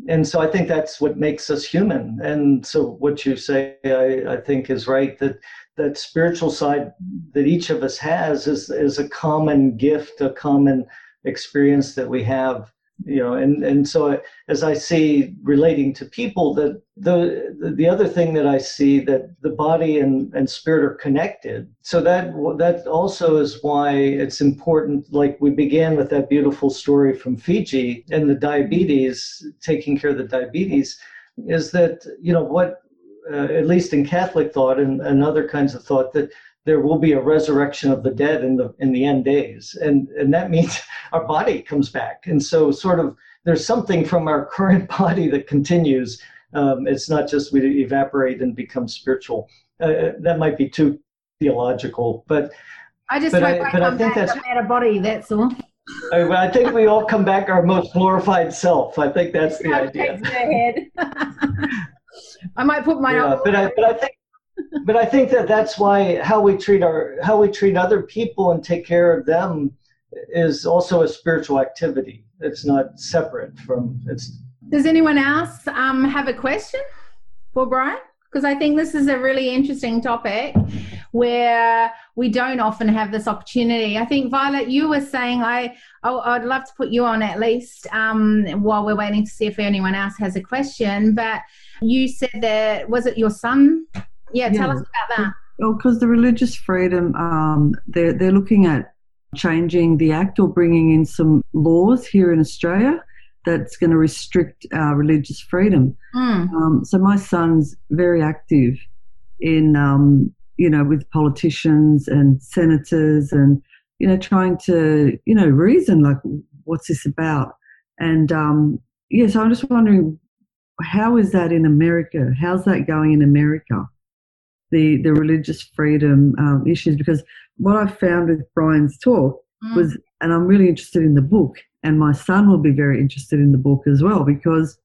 And so I think that's what makes us human. And so what you say, I, I think, is right that that spiritual side that each of us has is is a common gift, a common experience that we have you know and and so as i see relating to people that the the other thing that i see that the body and and spirit are connected. So that that also is why it's important like we began with that beautiful story from fiji and the diabetes taking care of the diabetes is that you know what uh, at least in catholic thought and, and other kinds of thought that there will be a resurrection of the dead in the in the end days. And and that means our body comes back. And so sort of there's something from our current body that continues. Um, it's not just we evaporate and become spiritual. Uh, that might be too theological but i just but hope I, I come I think that's, a body that's all. I, I think we all come back our most glorified self. I think that's the idea. I might put my yeah, but I, but I think but I think that that's why how we treat our how we treat other people and take care of them is also a spiritual activity. It's not separate from it's. Does anyone else um, have a question for Brian? Because I think this is a really interesting topic where we don't often have this opportunity. I think Violet, you were saying I, oh, I would love to put you on at least um, while we're waiting to see if anyone else has a question. But you said that was it your son yeah, tell yeah. us about that. Well, because the religious freedom, um, they're they're looking at changing the act or bringing in some laws here in Australia that's going to restrict our religious freedom. Mm. Um, so my son's very active in, um, you know, with politicians and senators and, you know, trying to, you know, reason like, what's this about? And um, yes, yeah, so I'm just wondering, how is that in America? How's that going in America? The the religious freedom um, issues because what I found with Brian's talk mm. was, and I'm really interested in the book, and my son will be very interested in the book as well because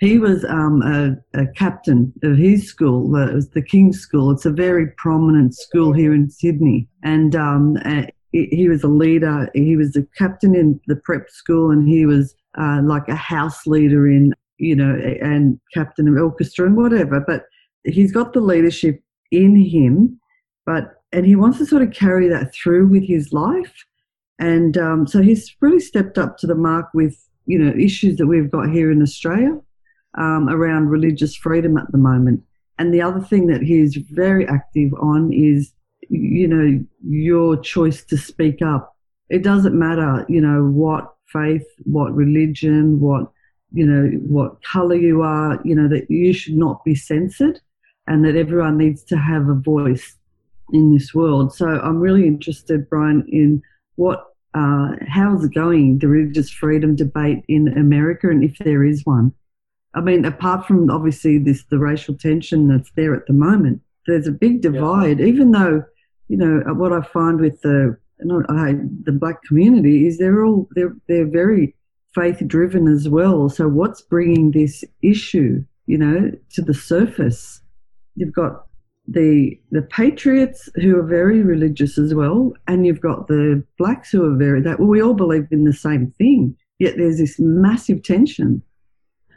he was um, a, a, captain of his school. Uh, it was the King's School. It's a very prominent school here in Sydney, and um, uh, he was a leader. He was a captain in the prep school, and he was uh, like a house leader in, you know, and captain of orchestra and whatever. But he's got the leadership in him, but and he wants to sort of carry that through with his life. And um, so he's really stepped up to the mark with you know issues that we've got here in Australia um, around religious freedom at the moment. And the other thing that he's very active on is you know your choice to speak up it doesn't matter, you know, what faith, what religion, what you know, what color you are, you know, that you should not be censored and that everyone needs to have a voice in this world. So I'm really interested, Brian, in what, uh, how's it going, the religious freedom debate in America, and if there is one. I mean, apart from obviously this, the racial tension that's there at the moment, there's a big divide, yeah. even though, you know, what I find with the, the black community is they're all, they're, they're very faith driven as well. So what's bringing this issue, you know, to the surface? You've got the the patriots who are very religious as well, and you've got the blacks who are very that well, we all believe in the same thing. Yet there's this massive tension.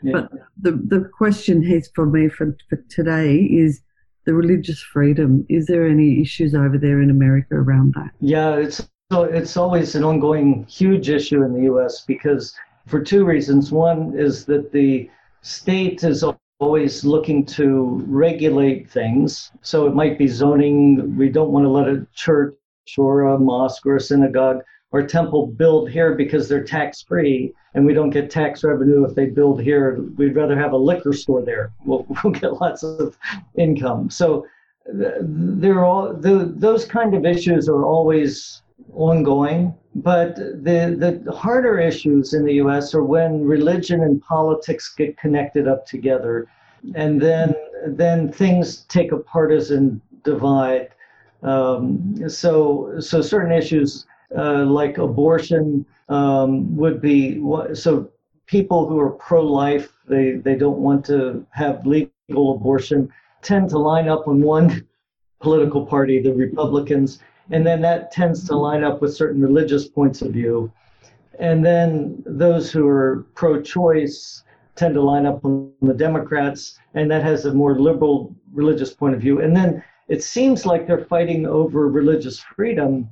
Yeah. But the the question is for me for, for today is the religious freedom. Is there any issues over there in America around that? Yeah, it's so it's always an ongoing huge issue in the U.S. because for two reasons. One is that the state is always looking to regulate things. So it might be zoning. We don't want to let a church or a mosque or a synagogue or temple build here because they're tax free and we don't get tax revenue if they build here. We'd rather have a liquor store there. We'll, we'll get lots of income. So there are all the, those kind of issues are always ongoing. But the, the harder issues in the US are when religion and politics get connected up together. And then, then things take a partisan divide. Um, so, so certain issues uh, like abortion um, would be so people who are pro-life they, they don't want to have legal abortion tend to line up on one political party the republicans and then that tends to line up with certain religious points of view. And then those who are pro choice tend to line up with the Democrats, and that has a more liberal religious point of view. And then it seems like they're fighting over religious freedom,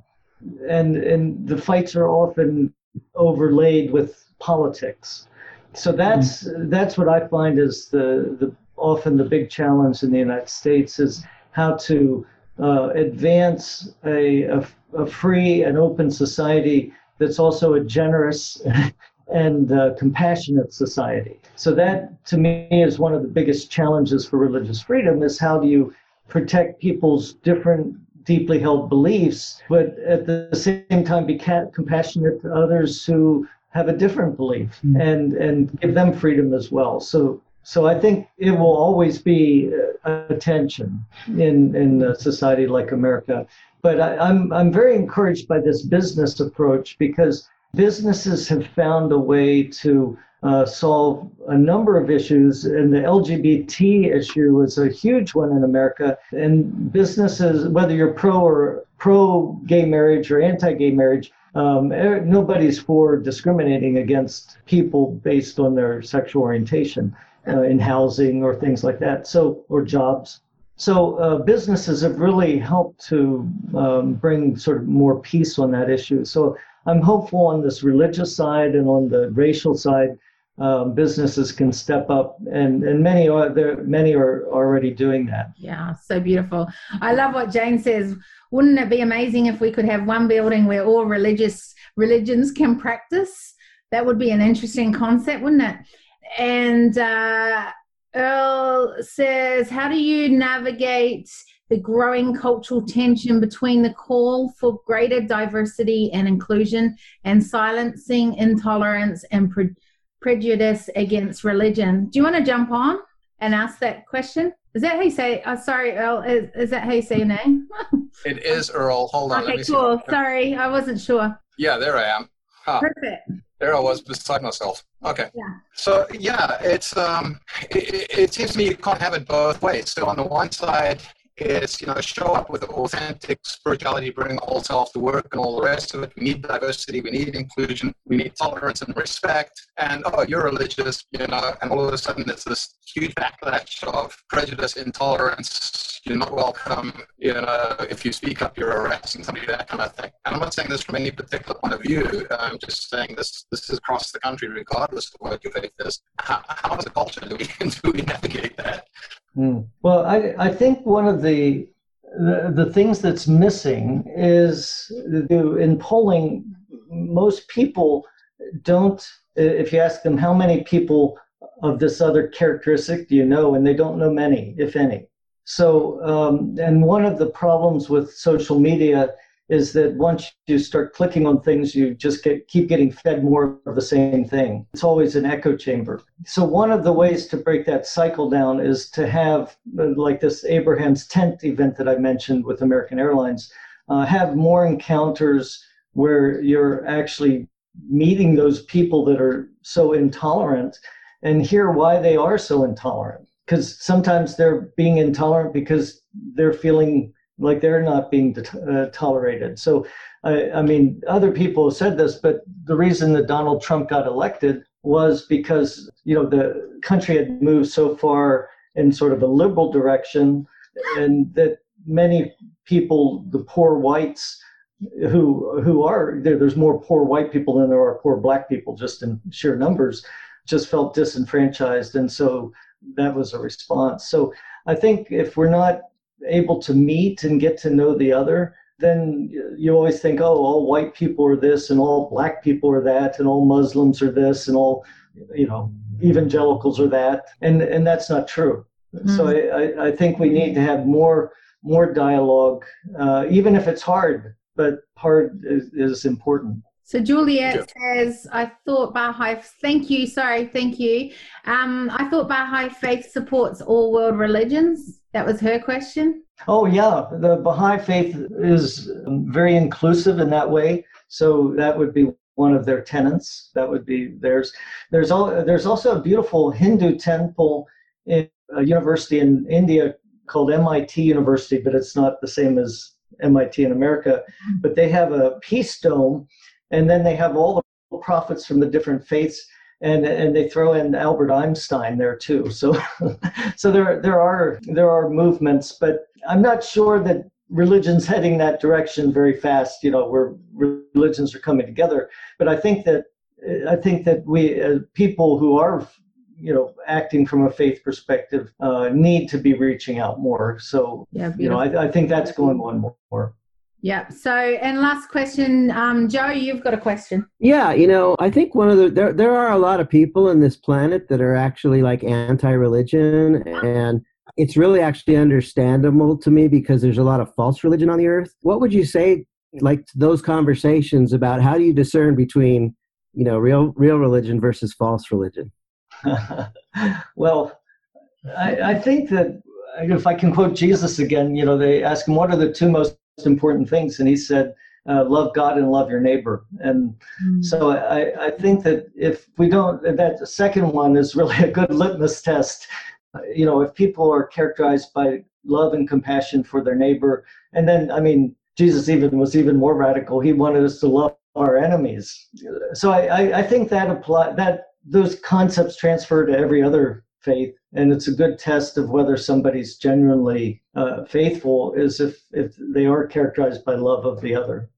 and, and the fights are often overlaid with politics. So that's mm-hmm. that's what I find is the, the often the big challenge in the United States is how to uh, advance a, a, a, free and open society that's also a generous and uh, compassionate society. So that, to me, is one of the biggest challenges for religious freedom: is how do you protect people's different, deeply held beliefs, but at the same time be compassionate to others who have a different belief mm-hmm. and and give them freedom as well. So so I think it will always be a tension in in a society like America. But I, I'm I'm very encouraged by this business approach because businesses have found a way to uh, solve a number of issues, and the LGBT issue is a huge one in America. And businesses, whether you're pro or pro gay marriage or anti gay marriage, um, er, nobody's for discriminating against people based on their sexual orientation uh, in housing or things like that. So, or jobs. So, uh, businesses have really helped to um, bring sort of more peace on that issue. So, I'm hopeful on this religious side and on the racial side, um, businesses can step up, and and many are there. Many are already doing that. Yeah, so beautiful. I love what Jane says. Wouldn't it be amazing if we could have one building where all religious religions can practice? That would be an interesting concept, wouldn't it? And uh, Earl says, How do you navigate the growing cultural tension between the call for greater diversity and inclusion and silencing intolerance and pre- prejudice against religion? Do you want to jump on and ask that question? Is that how you say? Oh, sorry, Earl. Is, is that how you say your name? it is Earl. Hold on. Okay, cool. Sorry, I wasn't sure. Yeah, there I am. Huh. Perfect there I was beside myself. Okay. Yeah. So yeah, it's um, it, it seems to me you can't have it both ways. So on the one side, is you know show up with authentic spirituality, bring the whole self to work and all the rest of it. We need diversity, we need inclusion, we need tolerance and respect. And oh, you're religious, you know, and all of a sudden it's this huge backlash of prejudice, intolerance. You're not welcome. You know, if you speak up, you're harassing somebody, that kind of thing. And I'm not saying this from any particular point of view. I'm just saying this. This is across the country, regardless of what your faith is. How, how as a culture do we do we navigate that? Mm. Well, I, I think one of the, the, the things that's missing is in polling most people don't, if you ask them how many people of this other characteristic do you know, and they don't know many, if any. So, um, and one of the problems with social media is that once you start clicking on things, you just get, keep getting fed more of the same thing. It's always an echo chamber. So one of the ways to break that cycle down is to have, like this Abraham's tent event that I mentioned with American Airlines, uh, have more encounters where you're actually meeting those people that are so intolerant and hear why they are so intolerant. Because sometimes they're being intolerant because they're feeling like they're not being uh, tolerated. So, I, I mean, other people have said this, but the reason that Donald Trump got elected was because you know the country had moved so far in sort of a liberal direction, and that many people, the poor whites, who who are there, there's more poor white people than there are poor black people, just in sheer numbers, just felt disenfranchised, and so that was a response. So I think if we're not able to meet and get to know the other, then you always think, oh, all white people are this and all black people are that and all Muslims are this and all, you know, evangelicals are that. And, and that's not true. Mm-hmm. So I, I think we need to have more, more dialogue, uh, even if it's hard, but hard is, is important. So Juliet says, I thought Baha'i, thank you, sorry, thank you. Um, I thought Baha'i faith supports all world religions. That was her question. Oh, yeah. The Baha'i faith is very inclusive in that way. So that would be one of their tenets. That would be theirs. There's, al- there's also a beautiful Hindu temple in a university in India called MIT University, but it's not the same as MIT in America. Mm-hmm. But they have a peace dome and then they have all the prophets from the different faiths and and they throw in Albert Einstein there too. So so there there are there are movements, but I'm not sure that religion's heading that direction very fast. You know, where religions are coming together. But I think that I think that we uh, people who are you know acting from a faith perspective uh, need to be reaching out more. So yeah, you know I, I think that's going on more. Yeah. So, and last question, um, Joe, you've got a question. Yeah. You know, I think one of the there there are a lot of people in this planet that are actually like anti-religion, and it's really actually understandable to me because there's a lot of false religion on the earth. What would you say, like those conversations about how do you discern between, you know, real real religion versus false religion? well, I, I think that if I can quote Jesus again, you know, they ask him, what are the two most important things, and he said, uh, "Love God and love your neighbor." And mm. so I, I think that if we don't, that second one is really a good litmus test. You know, if people are characterized by love and compassion for their neighbor, and then I mean, Jesus even was even more radical. He wanted us to love our enemies. So I, I, I think that apply that those concepts transfer to every other faith and it's a good test of whether somebody's genuinely uh, faithful is if if they are characterized by love of the other.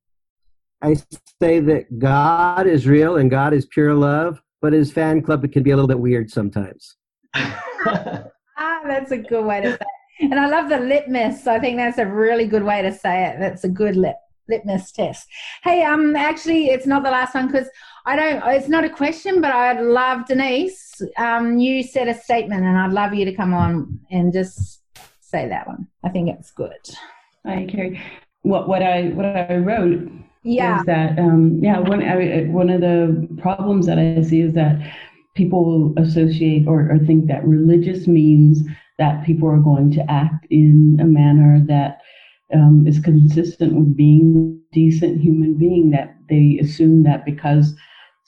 I say that god is real and god is pure love but his fan club it can be a little bit weird sometimes. Ah that's a good way to say it. And i love the litmus. I think that's a really good way to say it. That's a good lip litmus test. Hey, um, actually, it's not the last one because I don't. It's not a question, but I'd love Denise. Um, you said a statement, and I'd love you to come on and just say that one. I think it's good. Hi, Carrie. What what I what I wrote yeah. is that um, yeah one I, one of the problems that I see is that people associate or, or think that religious means that people are going to act in a manner that um, is consistent with being a decent human being that they assume that because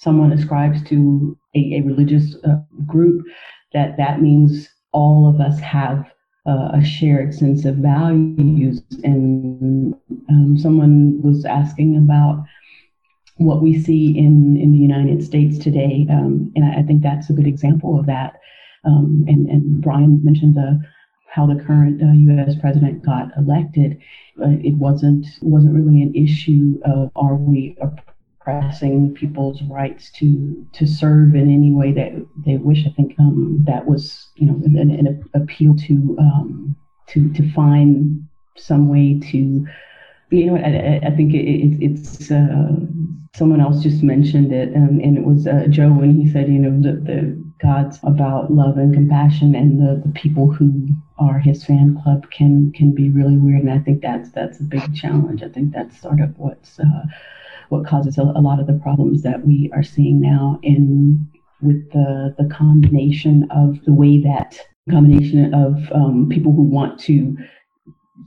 someone ascribes to a, a religious uh, group that that means all of us have uh, a shared sense of values and um, someone was asking about what we see in, in the United States today, um, and I, I, think that's a good example of that. Um, and, and Brian mentioned the how the current uh, U.S. president got elected. Uh, it wasn't wasn't really an issue of are we oppressing people's rights to to serve in any way that they wish. I think um, that was you know an, an appeal to um, to to find some way to you know, I, I think it, it, it's uh, someone else just mentioned it, and, and it was uh, Joe when he said, you know, the, the God's about love and compassion, and the, the people who are his fan club can can be really weird, and I think that's that's a big challenge. I think that's sort of what's uh, what causes a, a lot of the problems that we are seeing now in with the the combination of the way that combination of um, people who want to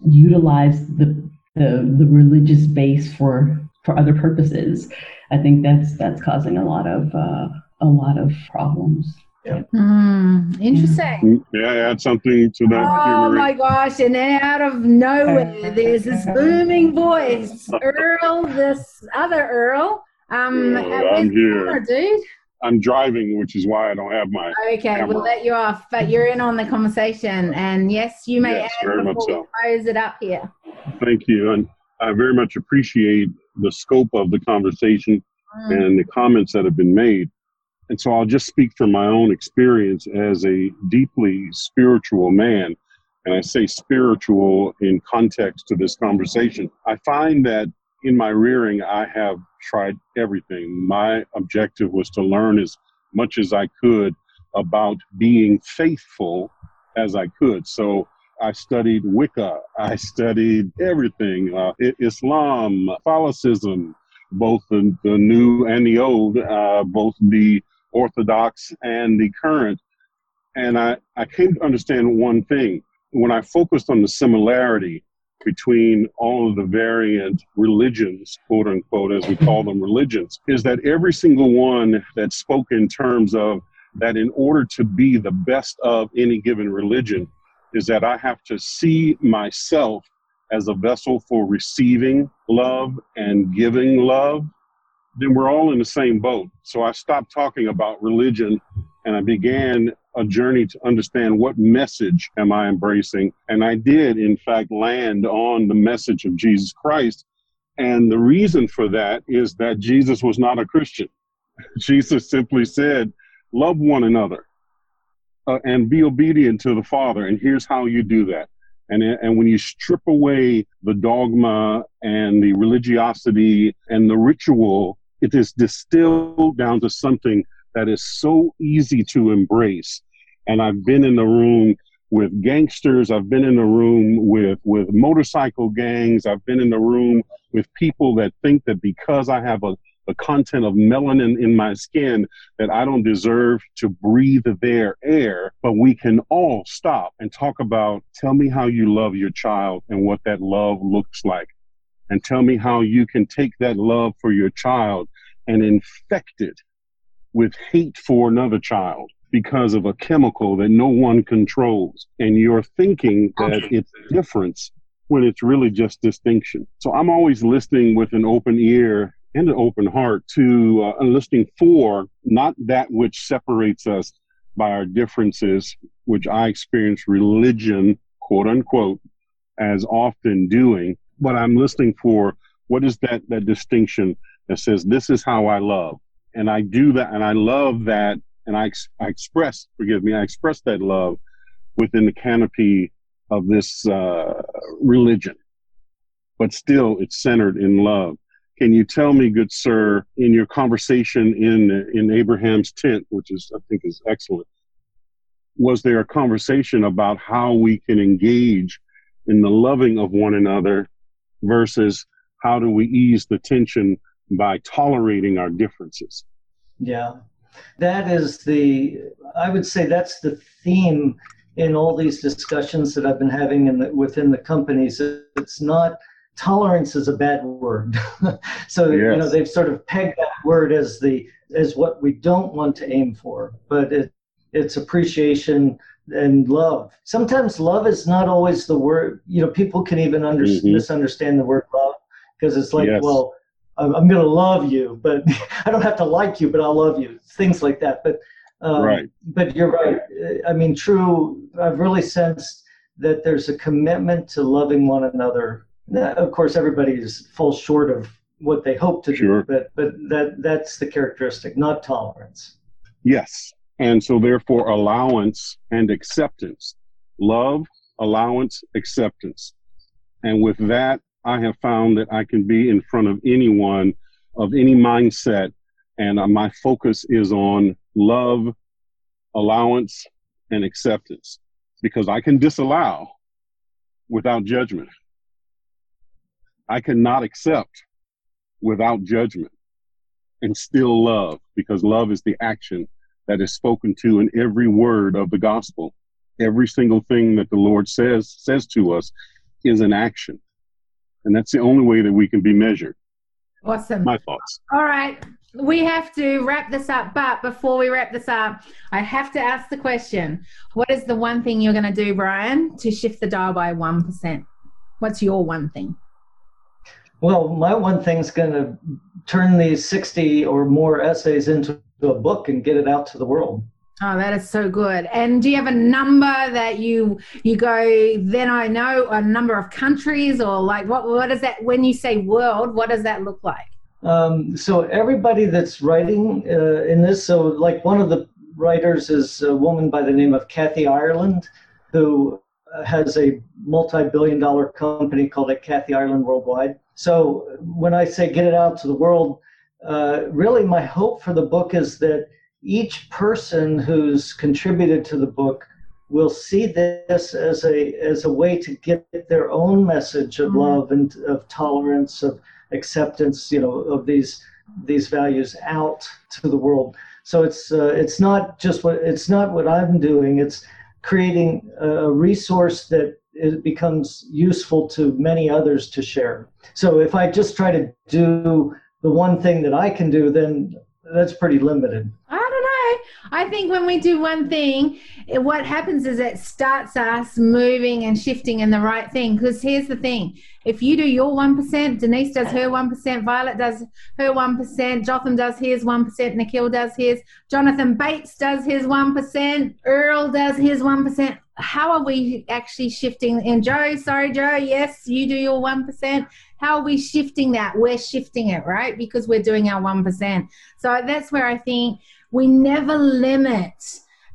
utilize the the, the religious base for for other purposes. I think that's that's causing a lot of uh, a lot of problems. Yeah. Mm, interesting. Yeah, add something to that. Oh my gosh! And then out of nowhere, there's this booming voice, Earl. This other Earl. Um, well, I'm here, dude. I'm driving, which is why I don't have my. Okay, camera. we'll let you off, but you're in on the conversation, and yes, you may yes, add before so. close it up here. Thank you, and I very much appreciate the scope of the conversation mm. and the comments that have been made. And so I'll just speak from my own experience as a deeply spiritual man. And I say spiritual in context to this conversation. I find that in my rearing, I have tried everything. My objective was to learn as much as I could about being faithful as I could. So I studied Wicca, I studied everything uh, Islam, Catholicism, both the, the new and the old, uh, both the Orthodox and the current. And I, I came to understand one thing. When I focused on the similarity between all of the variant religions, quote unquote, as we call them religions, is that every single one that spoke in terms of that in order to be the best of any given religion, is that I have to see myself as a vessel for receiving love and giving love, then we're all in the same boat. So I stopped talking about religion and I began a journey to understand what message am I embracing. And I did, in fact, land on the message of Jesus Christ. And the reason for that is that Jesus was not a Christian. Jesus simply said, Love one another uh, and be obedient to the Father. And here's how you do that. And, and when you strip away the dogma and the religiosity and the ritual, it is distilled down to something that is so easy to embrace. And I've been in the room with gangsters. I've been in the room with, with motorcycle gangs. I've been in the room with people that think that because I have a the content of melanin in my skin that I don't deserve to breathe their air. But we can all stop and talk about tell me how you love your child and what that love looks like. And tell me how you can take that love for your child and infect it with hate for another child because of a chemical that no one controls. And you're thinking that it's difference when it's really just distinction. So I'm always listening with an open ear and an open heart to uh, listening for not that which separates us by our differences, which I experience religion, quote unquote, as often doing, but I'm listening for what is that that distinction that says this is how I love, and I do that, and I love that, and I, I express, forgive me, I express that love within the canopy of this uh, religion, but still it's centered in love. Can you tell me, good sir, in your conversation in in Abraham's tent, which is I think is excellent, was there a conversation about how we can engage in the loving of one another versus how do we ease the tension by tolerating our differences? Yeah. That is the I would say that's the theme in all these discussions that I've been having in the, within the companies. It's not tolerance is a bad word. so yes. you know they've sort of pegged that word as the as what we don't want to aim for, but it it's appreciation and love. Sometimes love is not always the word. You know, people can even under, mm-hmm. misunderstand the word love because it's like, yes. well, I'm, I'm going to love you, but I don't have to like you, but I'll love you. Things like that. But um, right. But you're right. I mean, true. I've really sensed that there's a commitment to loving one another of course, everybody is falls short of what they hope to sure. do, but but that that's the characteristic, not tolerance. Yes, and so therefore, allowance and acceptance, love, allowance, acceptance, and with that, I have found that I can be in front of anyone of any mindset, and uh, my focus is on love, allowance, and acceptance because I can disallow without judgment. I cannot accept without judgment and still love because love is the action that is spoken to in every word of the gospel. Every single thing that the Lord says says to us is an action. And that's the only way that we can be measured. Awesome. My thoughts. All right. We have to wrap this up, but before we wrap this up, I have to ask the question What is the one thing you're going to do, Brian, to shift the dial by 1%? What's your one thing? Well, my one thing's going to turn these 60 or more essays into a book and get it out to the world. Oh, that is so good. And do you have a number that you you go? Then I know a number of countries, or like what? What is that? When you say world, what does that look like? Um, so everybody that's writing uh, in this, so like one of the writers is a woman by the name of Kathy Ireland, who has a multi-billion-dollar company called Kathy Ireland Worldwide. So when I say get it out to the world, uh, really my hope for the book is that each person who's contributed to the book will see this as a as a way to get their own message of mm-hmm. love and of tolerance of acceptance you know of these these values out to the world. So it's uh, it's not just what it's not what i'm doing. It's creating a resource that it becomes useful to many others to share. So if i just try to do the one thing that I can do, then that's pretty limited. I don't know. I think when we do one thing, what happens is it starts us moving and shifting in the right thing. Because here's the thing if you do your 1%, Denise does her 1%, Violet does her 1%, Jotham does his 1%, Nikhil does his, Jonathan Bates does his 1%, Earl does his 1%. How are we actually shifting? And Joe, sorry, Joe, yes, you do your 1%. How are we shifting that? We're shifting it, right? Because we're doing our 1%. So that's where I think we never limit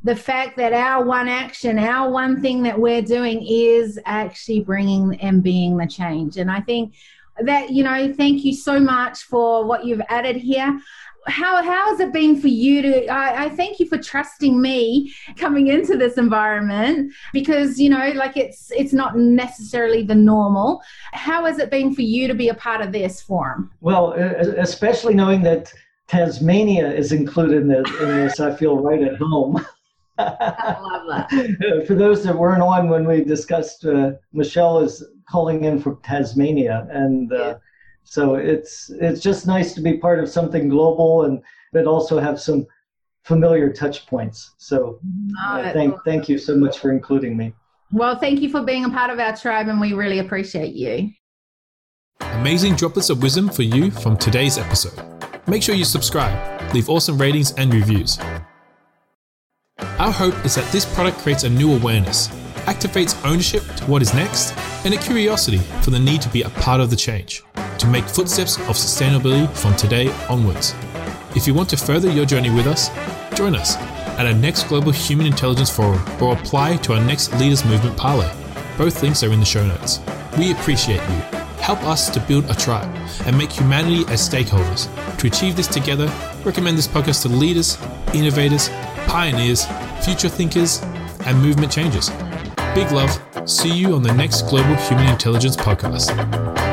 the fact that our one action, our one thing that we're doing is actually bringing and being the change. And I think that, you know, thank you so much for what you've added here. How, how has it been for you to I, I thank you for trusting me coming into this environment because you know like it's it's not necessarily the normal how has it been for you to be a part of this forum well especially knowing that tasmania is included in this, in this i feel right at home I love that. For those that weren't on when we discussed, uh, Michelle is calling in from Tasmania, and uh, yeah. So it's it's just nice to be part of something global, and but also have some familiar touch points. So uh, thank thank you so much for including me. Well, thank you for being a part of our tribe, and we really appreciate you. Amazing droplets of wisdom for you from today's episode. Make sure you subscribe, leave awesome ratings and reviews. Our hope is that this product creates a new awareness, activates ownership to what is next, and a curiosity for the need to be a part of the change, to make footsteps of sustainability from today onwards. If you want to further your journey with us, join us at our next Global Human Intelligence Forum or apply to our next Leaders Movement Parlay. Both links are in the show notes. We appreciate you. Help us to build a tribe and make humanity as stakeholders. To achieve this together, recommend this podcast to leaders, innovators, pioneers, future thinkers, and movement changers. Big love. See you on the next Global Human Intelligence podcast.